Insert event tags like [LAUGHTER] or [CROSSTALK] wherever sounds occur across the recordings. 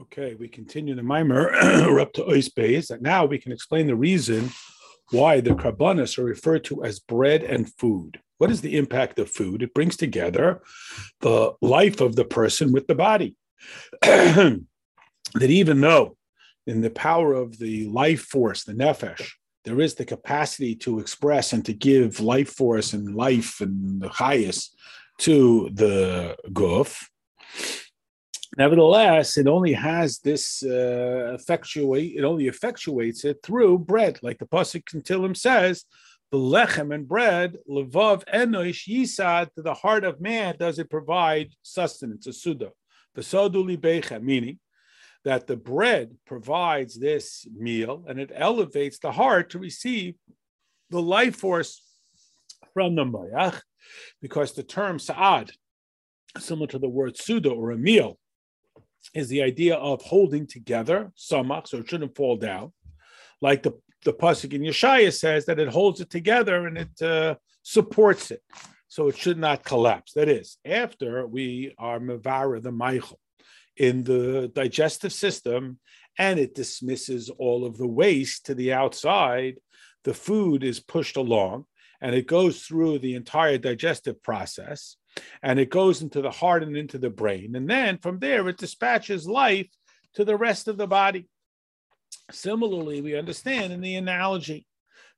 Okay, we continue the mimer. [CLEARS THROAT] We're up to Ois Beis. Now we can explain the reason why the karbanas are referred to as bread and food. What is the impact of food? It brings together the life of the person with the body. [CLEARS THROAT] that even though in the power of the life force, the nefesh, there is the capacity to express and to give life force and life and the highest to the guf. Nevertheless, it only has this uh, effectuate. It only effectuates it through bread, like the pasuk Tillim says, "The lechem and bread, levav enosh yisad to the heart of man does it provide sustenance, a suda, v'sodu libecha," meaning that the bread provides this meal and it elevates the heart to receive the life force from the mayach, because the term sa'ad, similar to the word suda or a meal, is the idea of holding together samach, so it shouldn't fall down, like the the pasuk in Yeshaya says that it holds it together and it uh, supports it, so it should not collapse. That is, after we are mevara the meichel in the digestive system, and it dismisses all of the waste to the outside. The food is pushed along, and it goes through the entire digestive process and it goes into the heart and into the brain. And then from there, it dispatches life to the rest of the body. Similarly, we understand in the analogy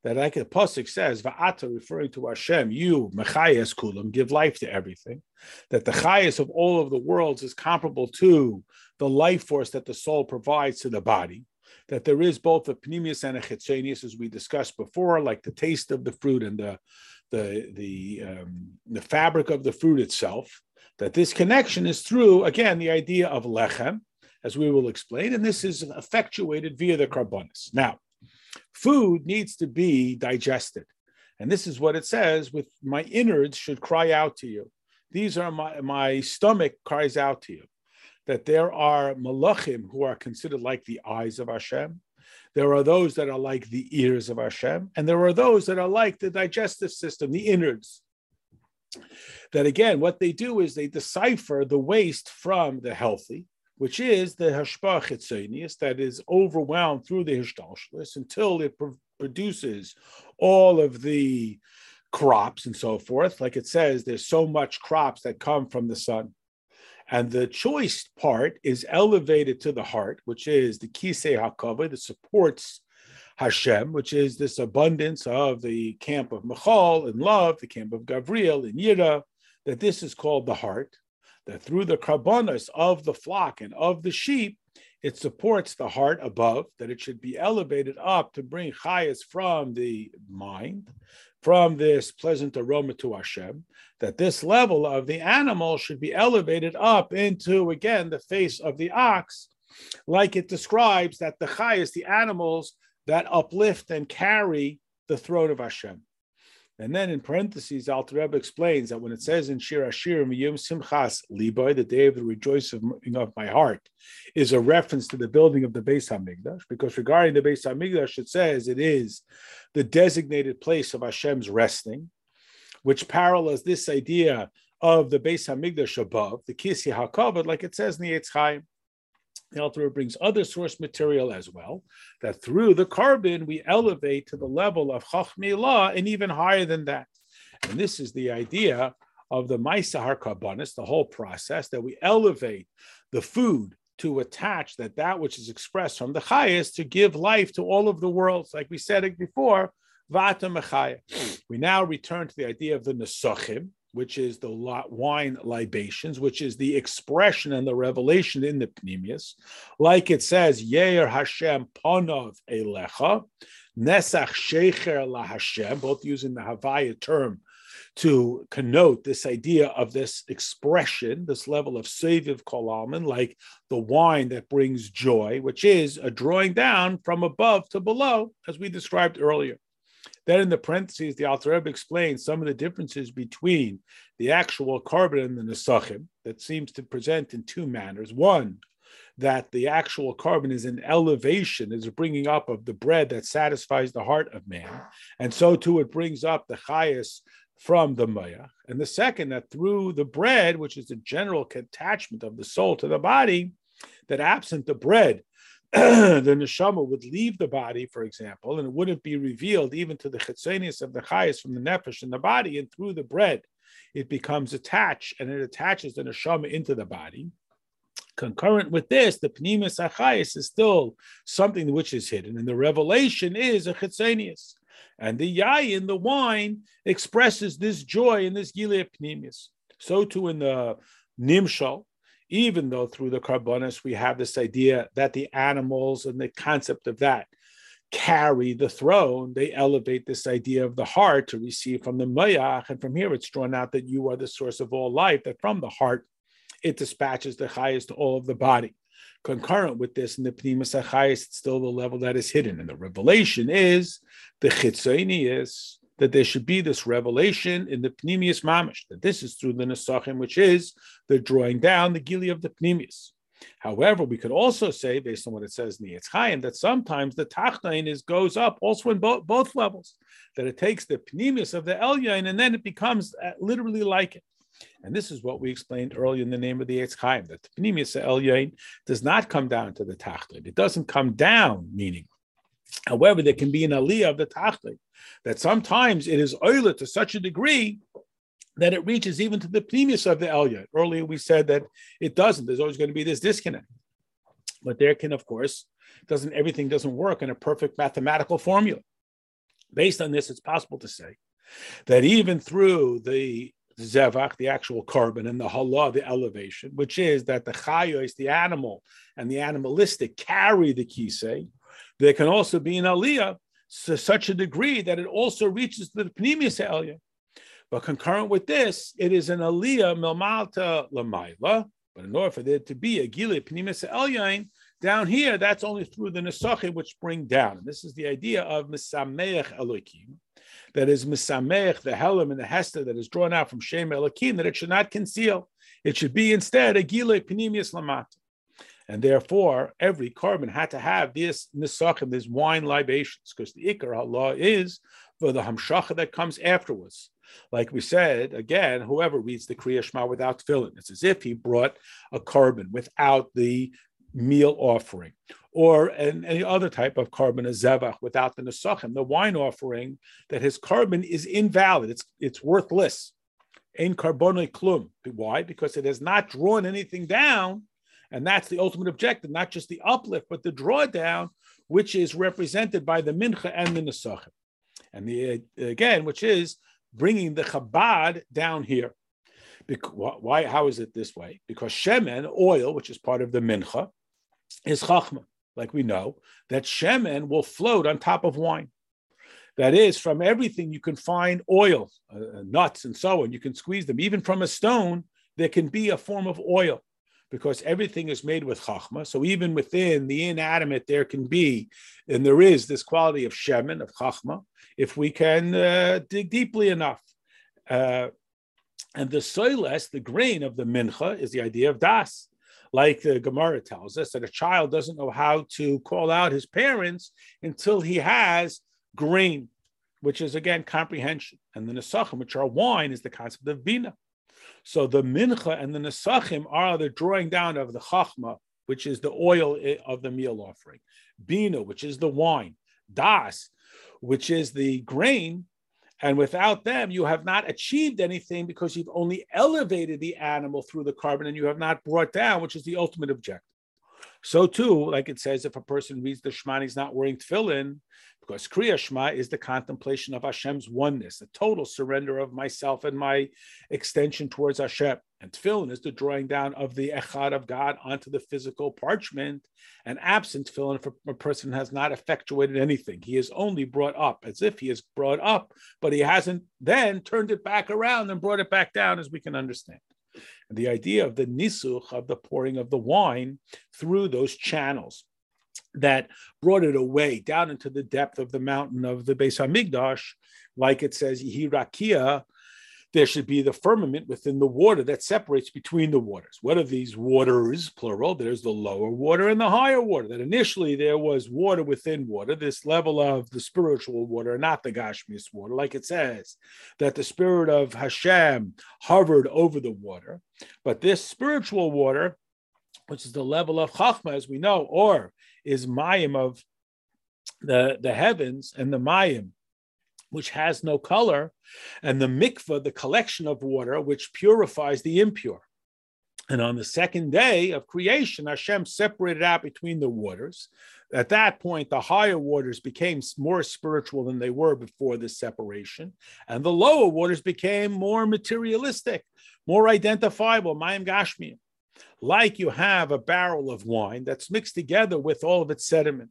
that like the Pasuk says, Va'ata, referring to Hashem, you, Mechayas Kulam, give life to everything. That the Chayas of all of the worlds is comparable to the life force that the soul provides to the body. That there is both a pnimius and a chitzenius, as we discussed before, like the taste of the fruit and the the the um, the fabric of the fruit itself. That this connection is through again the idea of lechem, as we will explain, and this is effectuated via the karbonis. Now, food needs to be digested, and this is what it says: "With my innards should cry out to you." These are my my stomach cries out to you. That there are malachim who are considered like the eyes of Hashem, there are those that are like the ears of Hashem, and there are those that are like the digestive system, the innards. That again, what they do is they decipher the waste from the healthy, which is the hashpah chitzonius that is overwhelmed through the hishtalshlus until it pr- produces all of the crops and so forth. Like it says, there's so much crops that come from the sun. And the choice part is elevated to the heart, which is the kisei hakava that supports Hashem, which is this abundance of the camp of Michal in love, the camp of Gavriel in Yira, that this is called the heart, that through the karbonos of the flock and of the sheep, it supports the heart above, that it should be elevated up to bring chayas from the mind, from this pleasant aroma to Hashem, that this level of the animal should be elevated up into, again, the face of the ox, like it describes that the chayas, the animals that uplift and carry the throne of Hashem. And then in parentheses, Alter Rebbe explains that when it says in Shir Ashir, Yom Simchas Liboy, the day of the rejoicing of my heart, is a reference to the building of the Beis Hamikdash, because regarding the Beis Hamikdash, it says it is the designated place of Hashem's resting, which parallels this idea of the Beis Hamikdash above, the Kisi HaKavod, like it says in the Eitz Chaim. The Alter brings other source material as well, that through the korban we elevate to the level of Chachmilah and even higher than that. And this is the idea of the Maisahar Karbanis, the whole process, that we elevate the food to attach that that which is expressed from the Chayas to give life to all of the worlds. Like we said it before, Vata Mechaya. We now return to the idea of the Nesachim, which is the wine libations, which is the expression and the revelation in the Pnimius. Like it says, Yeir Hashem Ponov Elecha, Nesach Shecher La Hashem, both using the Havaya term to connote this idea of this expression, this level of Saviv Kolaman, like the wine that brings joy, which is a drawing down from above to below, as we described earlier. Then in the parentheses, the Alter Rebbe explains some of the differences between the actual korban and the Nesachim that seems to present in two manners. One, that the actual korban is an elevation, is a bringing up of the bread that satisfies the heart of man. And so too it brings up the chayas from the maya. And the second, that through the bread, which is the general attachment of the soul to the body, that absent the bread, [CLEARS THROAT] the neshama would leave the body, for example, and it wouldn't be revealed even to the chitzenius of the chayas from the nefesh in the body, and through the bread, it becomes attached and it attaches the neshama into the body. Concurrent with this, the pnimis achayis is still something which is hidden, and the revelation is a chitzenius. And the yayin, the wine, expresses this joy in this gilead pnimis. So too in the nimshal, even though through the carbonis we have this idea that the animals and the concept of that carry the throne, they elevate this idea of the heart to receive from the mayach. And from here it's drawn out that you are the source of all life, that from the heart it dispatches the highest to all of the body. Concurrent with this, in the Pnimus HaChayis, it's still the level that is hidden. And the revelation is the Chitzoni is that there should be this revelation in the Pnimius Mamish, that this is through the Nesachim, which is the drawing down the Gili of the Pnimius. However, we could also say, based on what it says in the Eitz Chaim, that sometimes the Tachnain is goes up also in bo- both levels, that it takes the Pnimius of the Elyain and then it becomes uh, literally like it. And this is what we explained earlier in the name of the Eitz Chaim, that the Pnimius Elyain does not come down to the Tachlit. It doesn't come down, meaning. However, there can be an aliyah of the Tachlit, that sometimes it is oiler to such a degree that it reaches even to the Pnimius of the Elyain. Earlier we said that it doesn't. There's always going to be this disconnect. But there can, of course, doesn't everything doesn't work in a perfect mathematical formula. Based on this, it's possible to say that even through the zevach, the actual korban, and the halah, the elevation, which is that the chayos, the animal, and the animalistic carry the kisei. There can also be an aliyah to such a degree that it also reaches the pnimius aliyah. But concurrent with this, it is an aliyah milmalta lamaila. But in order for there to be a gile pnimius aliyah, down here, that's only through the nesachim which bring down. And this is the idea of misameach elokim, that is misamech, the helam and the hester that is drawn out from Shem Elohim, that it should not conceal. It should be instead a gile pinimius lamat. And therefore, every korban had to have this nisachim, this wine libations, because the ikar Allah is for the hamshacha that comes afterwards. Like we said, again, whoever reads the Kriya Shema without filling, it's as if he brought a korban without the meal offering, or an, any other type of korban, a zevach, without the nesachim, the wine offering, that his korban is invalid. It's it's worthless. Ein carbonoi klum. Why? Because it has not drawn anything down, and that's the ultimate objective, not just the uplift, but the drawdown, which is represented by the mincha and the nesachim. And the again, which is bringing the Chabad down here. Because, why? How is it this way? Because shemen, oil, which is part of the mincha, is chachma, like we know, that shemen will float on top of wine. That is, from everything you can find oil, uh, nuts, and so on. You can squeeze them. Even from a stone, there can be a form of oil because everything is made with chachma. So even within the inanimate, there can be, and there is this quality of shemen, of chachma, if we can uh, dig deeply enough. Uh, and the soiles, the grain of the mincha, is the idea of das like the Gemara tells us, that a child doesn't know how to call out his parents until he has grain, which is again comprehension. And the Nesachim, which are wine, is the concept of Bina. So the Mincha and the Nesachim are the drawing down of the Chachma, which is the oil of the meal offering. Bina, which is the wine. Das, which is the grain, and without them, you have not achieved anything because you've only elevated the animal through the korban and you have not brought down, which is the ultimate objective. So too, like it says, if a person reads the Shema and he's not wearing tefillin, because Kriya Shema is the contemplation of Hashem's oneness, the total surrender of myself and my extension towards Hashem. And tefillin is the drawing down of the echad of God onto the physical parchment. And absent tefillin, if a person has not effectuated anything, he is only brought up as if he is brought up, but he hasn't then turned it back around and brought it back down, as we can understand. And the idea of the nisuch of the pouring of the wine through those channels that brought it away down into the depth of the mountain of the Beis Hamikdash, like it says, Yihirakia, there should be the firmament within the water that separates between the waters. What are these waters, plural? There's the lower water and the higher water. That initially there was water within water, this level of the spiritual water, not the Gashmis water, like it says, that the spirit of Hashem hovered over the water. But this spiritual water which is the level of Chachma, as we know, or is Mayim of the, the heavens and the Mayim, which has no color, and the mikvah, the collection of water, which purifies the impure. And on the second day of creation, Hashem separated out between the waters. At that point, the higher waters became more spiritual than they were before this separation, and the lower waters became more materialistic, more identifiable, Mayim Gashmiyim. Like you have a barrel of wine that's mixed together with all of its sediment,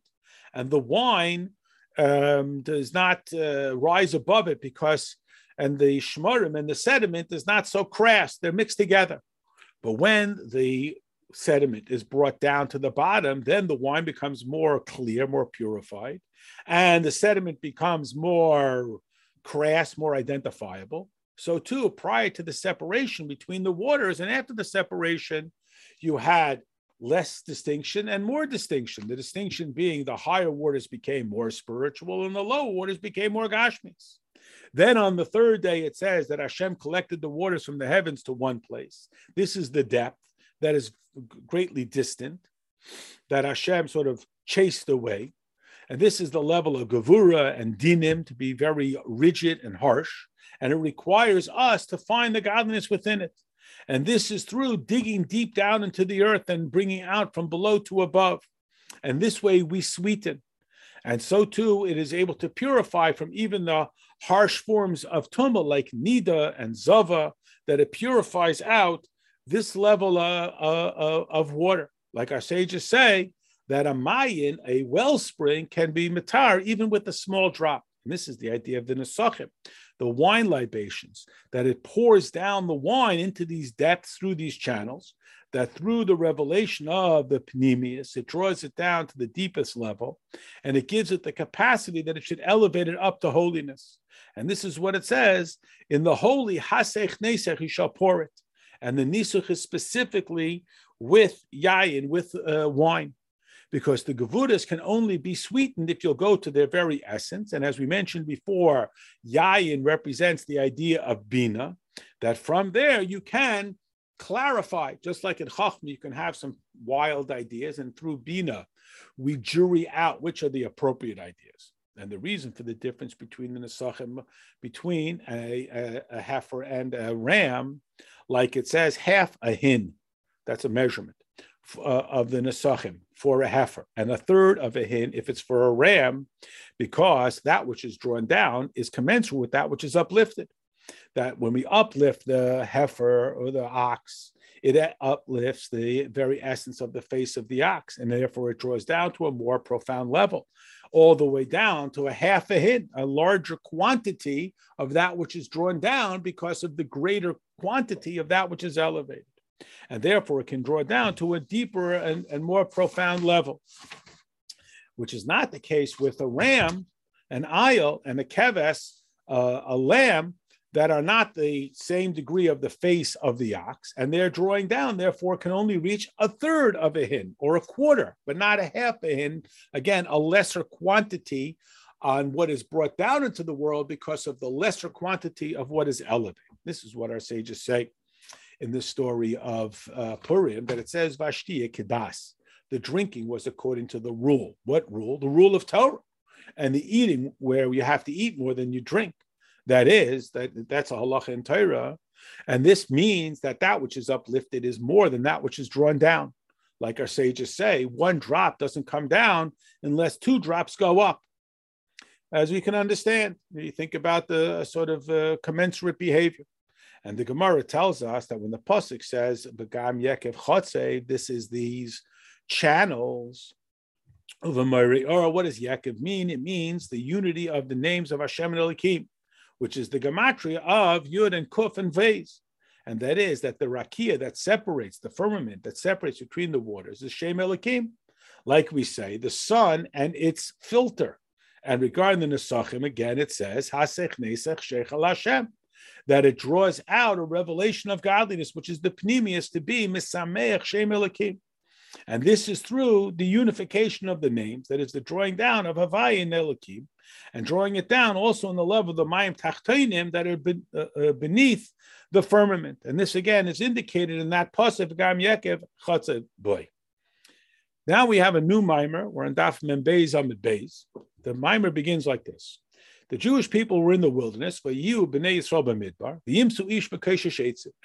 and the wine um, does not uh, rise above it because, and the shmarim and the sediment is not so crass; they're mixed together. But when the sediment is brought down to the bottom, then the wine becomes more clear, more purified, and the sediment becomes more crass, more identifiable. So, too, prior to the separation between the waters and after the separation, you had less distinction and more distinction. The distinction being the higher waters became more spiritual and the lower waters became more gashmis. Then on the third day, it says that Hashem collected the waters from the heavens to one place. This is the depth that is greatly distant, that Hashem sort of chased away. And this is the level of Gavura and Dinim to be very rigid and harsh. And it requires us to find the godliness within it. And this is through digging deep down into the earth and bringing out from below to above. And this way we sweeten. And so too, it is able to purify from even the harsh forms of tuma like nida and zava, that it purifies out this level uh, uh, of water. Like our sages say, that a mayin, a wellspring, can be matar even with a small drop. And this is the idea of the nesachim, the wine libations, that it pours down the wine into these depths through these channels, that through the revelation of the Pnimius, it draws it down to the deepest level, and it gives it the capacity that it should elevate it up to holiness. And this is what it says in the holy Hasech Nesech, he shall pour it. And the Nisuch is specifically with yayin, with uh, wine because the gavudas can only be sweetened if you'll go to their very essence. And as we mentioned before, yayin represents the idea of bina, that from there you can clarify, just like in Chachma, you can have some wild ideas, and through bina, we jury out which are the appropriate ideas. And the reason for the difference between the nesachim, between a, a, a heifer and a ram, like it says, half a hin, that's a measurement uh, of the nesachim for a heifer, and a third of a hin if it's for a ram, because that which is drawn down is commensurate with that which is uplifted. That when we uplift the heifer or the ox, it uplifts the very essence of the face of the ox, and therefore it draws down to a more profound level, all the way down to a half a hin, a larger quantity of that which is drawn down because of the greater quantity of that which is elevated and therefore it can draw down to a deeper and, and more profound level, which is not the case with a ram, an ayil, and a keves, uh, a lamb, that are not the same degree of the face of the ox, and they're drawing down, therefore, can only reach a third of a hin or a quarter, but not a half a hin. Again, a lesser quantity on what is brought down into the world because of the lesser quantity of what is elevated. This is what our sages say in the story of uh, Purim that it says Vashtiya Kedas. The drinking was according to the rule. What rule? The rule of Torah. And the eating, where you have to eat more than you drink. That is, that that's a halacha in Torah. And this means that that which is uplifted is more than that which is drawn down. Like our sages say, one drop doesn't come down unless two drops go up. As we can understand, you think about the sort of uh, commensurate behavior. And the Gemara tells us that when the Pasuk says, Begam Yekev Chotze, this is these channels of a. Or what does Yekev mean? It means the unity of the names of Hashem and Elohim, which is the gematria of Yud and Kuf and Vez. And that is that the rakia that separates, the firmament that separates between the waters is Shem Elohim. Like we say, the sun and its filter. And regarding the Nesachim, again, it says, Hasech Nesech Shechal Hashem that it draws out a revelation of godliness, which is the pnimius to be misameach shem elakim. And this is through the unification of the names, that is the drawing down of Havai and and drawing it down also on the level of the Mayim Tachtainim that are uh, uh, beneath the firmament. And this again is indicated in that Pasif Gam Yekev Chatzav Boy. Now we have a new mimer. We're in Daf Membeis Amid Beis. The mimer begins like this. The Jewish people were in the wilderness, Ish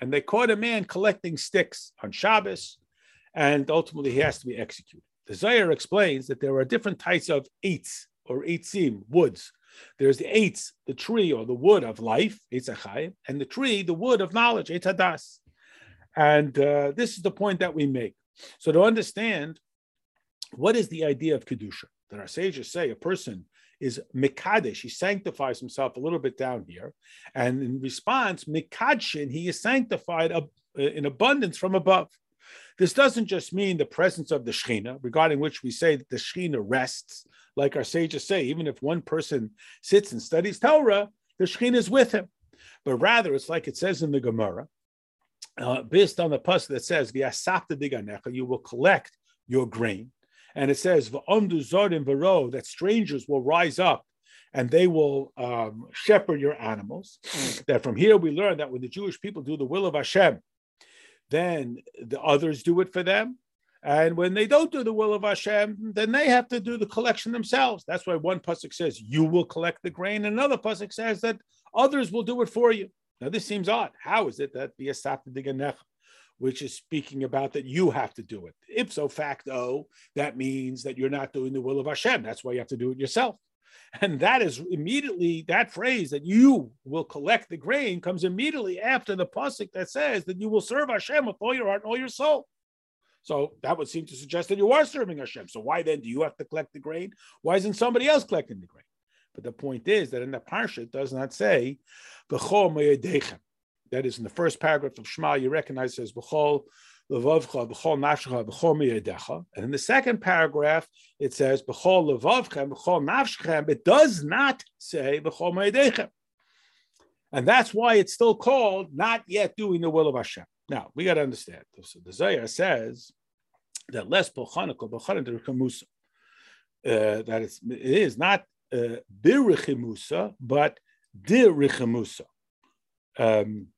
and they caught a man collecting sticks on Shabbos, and ultimately he has to be executed. The Zohar explains that there are different types of eitz or eitzim, woods. There's the eitz, the tree or the wood of life, eitzachayim, and the tree, the wood of knowledge, eitzadas. And uh, this is the point that we make. So to understand what is the idea of kedusha, that our sages say a person is Mikadesh. He sanctifies himself a little bit down here. And in response, Mikadshin, he is sanctified in abundance from above. This doesn't just mean the presence of the Shekhinah, regarding which we say that the Shekhinah rests, like our sages say, even if one person sits and studies Torah, the Shekhinah is with him. But rather, it's like it says in the Gemara, uh, based on the pasuk that says, "V'yasafta diganecha," you will collect your grain and it says that strangers will rise up and they will um, shepherd your animals. That from here we learn that when the Jewish people do the will of Hashem, then the others do it for them. And when they don't do the will of Hashem, then they have to do the collection themselves. That's why one pasuk says you will collect the grain, and another pasuk says that others will do it for you. Now this seems odd. How is it that the? Which is speaking about that you have to do it. Ipso facto, that means that you're not doing the will of Hashem. That's why you have to do it yourself. And that is immediately that phrase that you will collect the grain comes immediately after the pasuk that says that you will serve Hashem with all your heart and all your soul. So that would seem to suggest that you are serving Hashem. So why then do you have to collect the grain? Why isn't somebody else collecting the grain? But the point is that in the parsha it does not say that is in the first paragraph of Shema, you recognize it says B'chol levavcha, b'chol nafshecha, b'chol miyadecha. And in the second paragraph, it says B'chol levavchem, b'chol nafshechem. It does not say B'chol miyadechem. And that's why it's still called not yet doing the will of Hashem. Now, we got to understand. So the Zohar says that less b'chanikol, b'chanik uh, that it's, it is not uh, but dirichimusa. Um,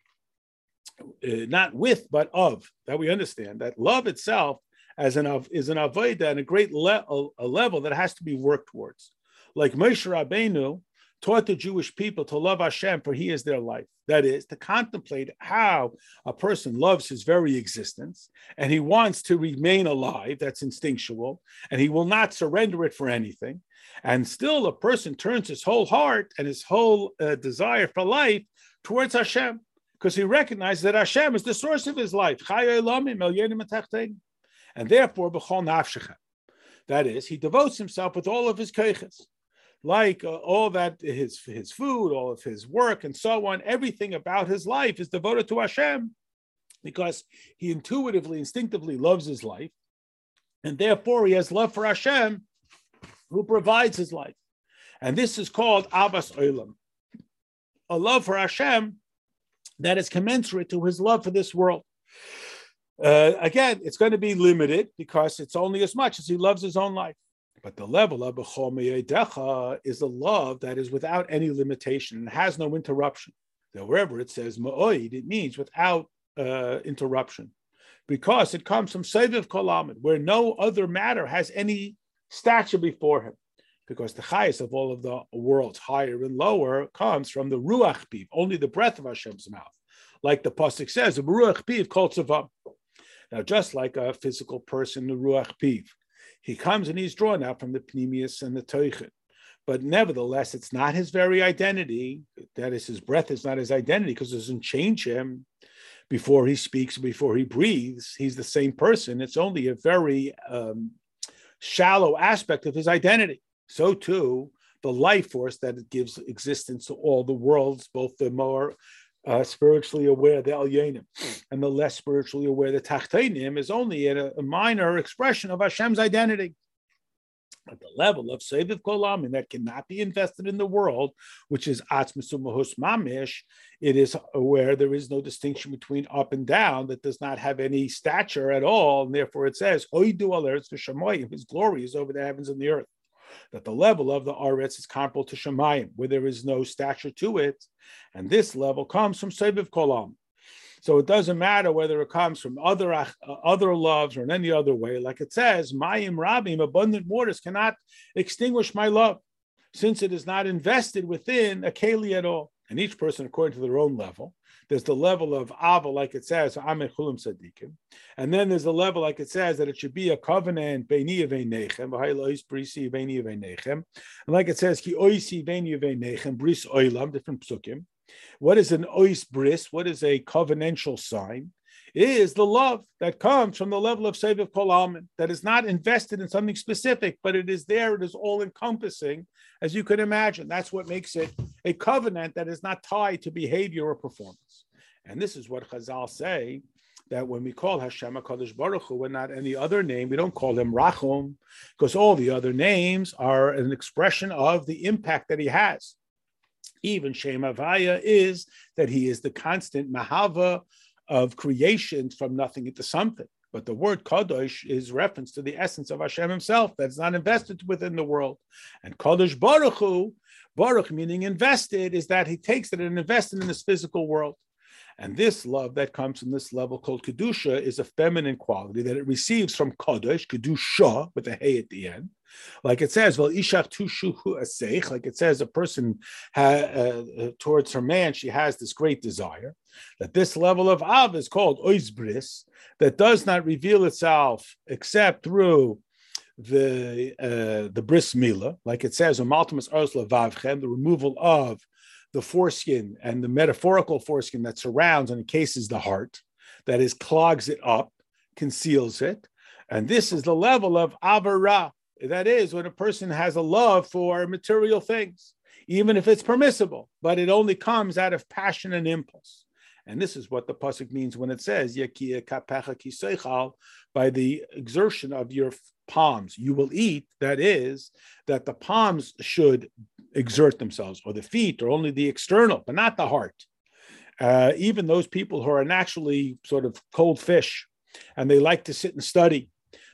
uh, not with, but of, that we understand that love itself as an of is an avodah and a great le- a level that has to be worked towards. Like Moshe Rabbeinu taught the Jewish people to love Hashem, for He is their life. That is to contemplate how a person loves his very existence, and he wants to remain alive. That's instinctual, and he will not surrender it for anything. And still, a person turns his whole heart and his whole uh, desire for life towards Hashem because he recognizes that Hashem is the source of his life. And therefore, that is, he devotes himself with all of his keiches, like uh, all that his his food, all of his work, and so on. Everything about his life is devoted to Hashem, because he intuitively, instinctively loves his life, and therefore he has love for Hashem, who provides his life. And this is called Abbas Olam, a love for Hashem that is commensurate to his love for this world. Uh, again, it's going to be limited because it's only as much as he loves his own life. But the level of is a love that is without any limitation and has no interruption. Now, wherever it says Ma'oid, it means without uh, interruption because it comes from Seviv Kolamid, where no other matter has any stature before him because the highest of all of the worlds, higher and lower, comes from the ruach piv, only the breath of Hashem's mouth. Like the pasuk says, the ruach piv kol tzavam. Now, just like a physical person, the ruach piv, he comes and he's drawn out from the pnimius and the toichet. But nevertheless, it's not his very identity. That is, his breath is not his identity because it doesn't change him before he speaks, before he breathes. He's the same person. It's only a very um, shallow aspect of his identity so too the life force that gives existence to all the worlds, both the more uh, spiritually aware, the Elyonim, and the less spiritually aware, the Tachtainim, is only a, a minor expression of Hashem's identity. at the level of Seviv Kolam, and that cannot be invested in the world, which is Atzmasumahus Mamish, it is where there is no distinction between up and down, that does not have any stature at all, and therefore it says, His glory is over the heavens and the earth. That the level of the Aretz is comparable to Shemayim, where there is no stature to it, and this level comes from Seviv Kolam. So it doesn't matter whether it comes from other uh, other loves or in any other way. Like it says, Mayim Rabim, abundant waters cannot extinguish my love, since it is not invested within a keli at all. And each person, according to their own level, there's the level of ava, like it says, Amen Chulim Sadikim. And then there's the level, like it says, that it should be a covenant, Beini Nechem, Brisi. And like it says, Ki Oisi Beini Nechem, Bris Oilam, different psukim. What is an ois bris? What is a covenantal sign? Is the love that comes from the level of Seviv Kol Alman, that is not invested in something specific, but it is there, it is all encompassing, as you can imagine. That's what makes it a covenant that is not tied to behavior or performance. And this is what Chazal say that when we call Hashem HaKadosh Baruch Hu and not any other name, we don't call him Rachum, because all the other names are an expression of the impact that he has even Shem Havaya is that he is the constant Mahava of creation from nothing into something. But the word Kadosh is reference to the essence of Hashem himself that's not invested within the world. And Kadosh Baruch Hu, Baruch meaning invested, is that he takes it and invests it in this physical world. And this love that comes from this level called Kedusha is a feminine quality that it receives from Kodesh, Kedusha, with a Hey at the end. Like it says, well, Ishach Tushuhu Aseich, like it says, a person ha, uh, uh, towards her man, she has this great desire. That this level of Av is called Oizbris, that does not reveal itself except through the uh, the bris mila, like it says, the removal of the foreskin and the metaphorical foreskin that surrounds and encases the heart, that is, clogs it up, conceals it. And this is the level of avara. That is, when a person has a love for material things, even if it's permissible, but it only comes out of passion and impulse. And this is what the pasuk means when it says by the exertion of your palms you will eat. That is, that the palms should exert themselves, or the feet, or only the external, but not the heart. Uh, even those people who are naturally sort of cold fish and they like to sit and study,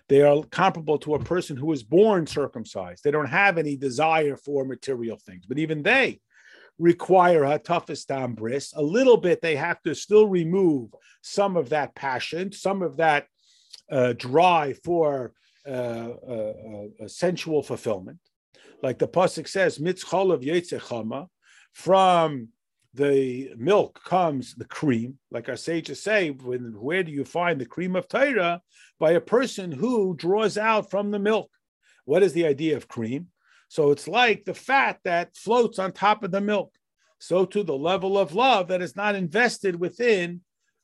they are comparable to a person who is born circumcised. They don't have any desire for material things, but even they require a toughest bris. A little bit, they have to still remove some of that passion, some of that uh, drive for uh, uh, uh sensual fulfillment like the pasuk says, mitzcholav yetzechama, from the milk comes the cream. Like our sages say, when, where do you find the cream of Torah? By a person who draws out from the milk. What is the idea of cream? So it's like the fat that floats on top of the milk. So to the level of love that is not invested within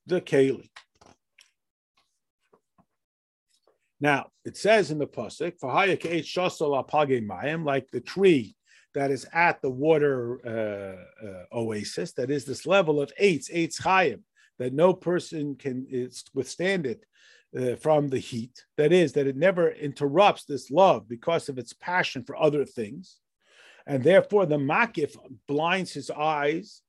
the keli. Now it says in the pasuk, mayim," like the tree that is at the water uh, uh, oasis, that is this level of eight, eight chayim, that no person can withstand it uh, from the heat. That is, that it never interrupts this love because of its passion for other things. And therefore, the makif blinds his eyes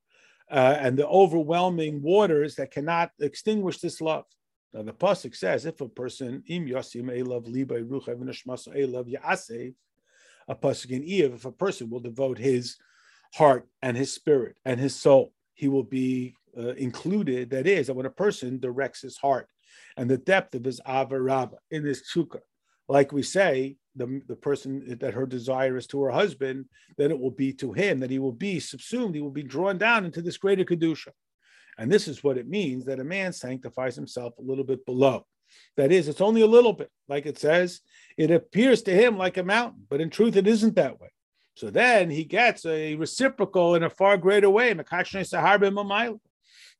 uh, and the overwhelming waters that cannot extinguish this love. Now the pasuk says, if a person im yosim elav libay rucha v'nashmaso elav yaasev, a pasuk in Iyov, if a person will devote his heart and his spirit and his soul, he will be uh, included. That is, that when a person directs his heart and the depth of his avaraba in his tzukah, like we say, the, the person that her desire is to her husband, then it will be to him, that he will be subsumed, he will be drawn down into this greater kedusha. And this is what it means that a man sanctifies himself a little bit below. That is, it's only a little bit. Like it says, it appears to him like a mountain, but in truth, it isn't that way. So then he gets a reciprocal in a far greater way,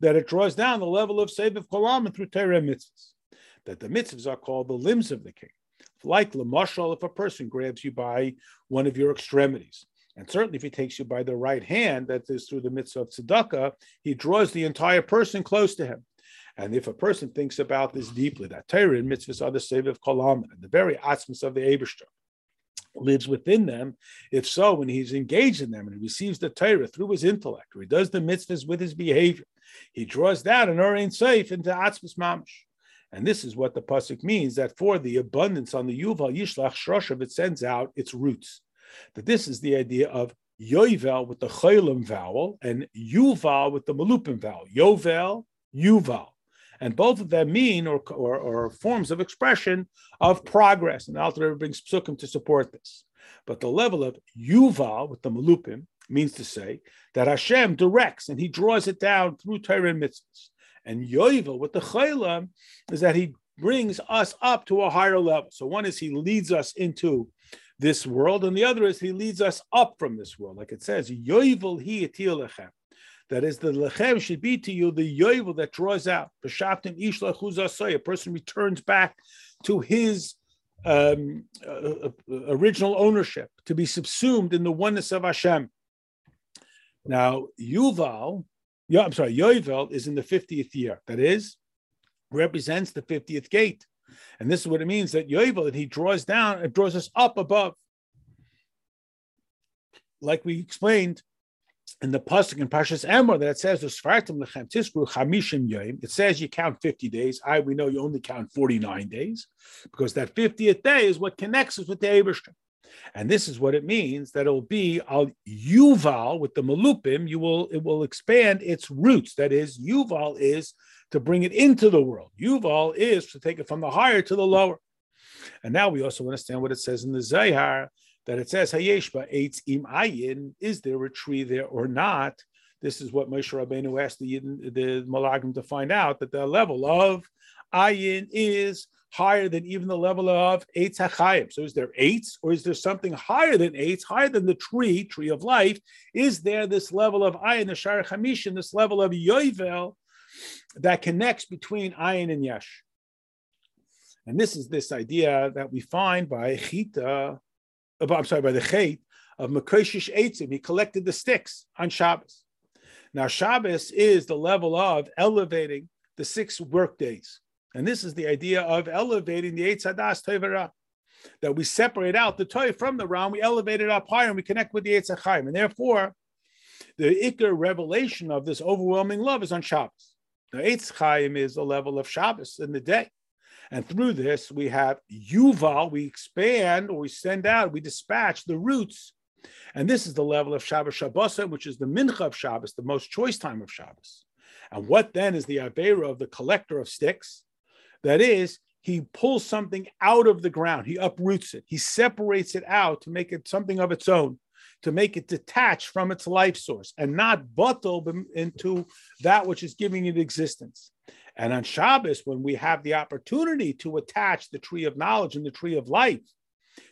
that it draws down the level of Seviv Kolam through Torah mitzvahs. That the mitzvahs are called the limbs of the king. Like Lamashal, if a person grabs you by one of your extremities, and certainly, if he takes you by the right hand, that is through the mitzvah of tzedakah, he draws the entire person close to him. And if a person thinks about this deeply, that Torah and mitzvahs are the save of kolam, and the very atzmas of the Abishter, lives within them. If so, when he's engaged in them and he receives the Torah through his intellect, or he does the mitzvahs with his behavior, he draws down an Ur safe into Atzmas Mamash. And this is what the pasuk means that for the abundance on the Yuval Yishlach Shroshav, it sends out its roots. That this is the idea of Yovel with the Chaylim vowel and Yuval with the Malupim vowel. Yovel, Yuval. And both of them mean or, or, or forms of expression of progress. And Alter Rebbe brings psukim to support this. But the level of Yuval with the Malupim means to say that Hashem directs and he draws it down through Torah and mitzvahs. And Yovel with the Chayla is that he brings us up to a higher level. So one is he leads us into this world, and the other is he leads us up from this world. Like it says, Yovel he lechem. That is, the lechem should be to you the yovel that draws out. B'shaptim ish A person returns back to his um, uh, uh, original ownership, to be subsumed in the oneness of Hashem. Now, Yuval, yeah, I'm sorry, Yovel is in the 50th year. That is, represents the 50th gate. And this is what it means that Yovel, that he draws down, it draws us up above. Like we explained in the pasuk in Pashas Emor that it says lechem tiskru chamishim yom. It says you count 50 days. I we know you only count 49 days because that 50th day is what connects us with the Ebershter. And this is what it means that it will be al yuval with the malupim. You will it will expand its roots. That is, yuval is to bring it into the world. Yuval is to take it from the higher to the lower. And now we also understand what it says in the Zohar that it says Hayeshba eitz im ayin. Is there a tree there or not? This is what Moshe Rabbeinu asked the the Malagim to find out that the level of ayin is higher than even the level of Eitz HaChayim. So is there eights or is there something higher than eights, higher than the tree, tree of life? Is there this level of Ayin, the Shar Hamishin, this level of Yoivel that connects between Ayin and Yesh? And this is this idea that we find by Chita, Uh, I'm sorry, by the Chait of Mekoshish Eitzim. He collected the sticks on Shabbos. Now, Shabbos is the level of elevating the six work days. And this is the idea of elevating the Eitz Hadas Toivera. That we separate out the toy from the Ram, we elevate it up higher and we connect with the Eitz HaChaim. And therefore, the Iker revelation of this overwhelming love is on Shabbos. The Eitz Chaim is the level of Shabbos in the day. And through this, we have Yuval, we expand or we send out, we dispatch the roots. And this is the level of Shabbos Shabbosa, which is the Mincha of Shabbos, the most choice time of Shabbos. And what then is the Avera of the collector of sticks? That is, he pulls something out of the ground, he uproots it, he separates it out to make it something of its own, to make it detached from its life source and not bottle into that which is giving it existence. And on Shabbos, when we have the opportunity to attach the tree of knowledge and the tree of life,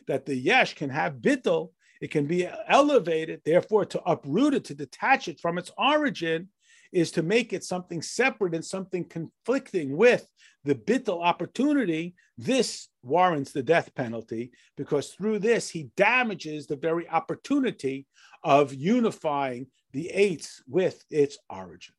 that the yesh can have bittel, it can be elevated, therefore to uproot it, to detach it from its origin, is to make it something separate and something conflicting with the bittel opportunity, this warrants the death penalty because through this he damages the very opportunity of unifying the eights with its origin.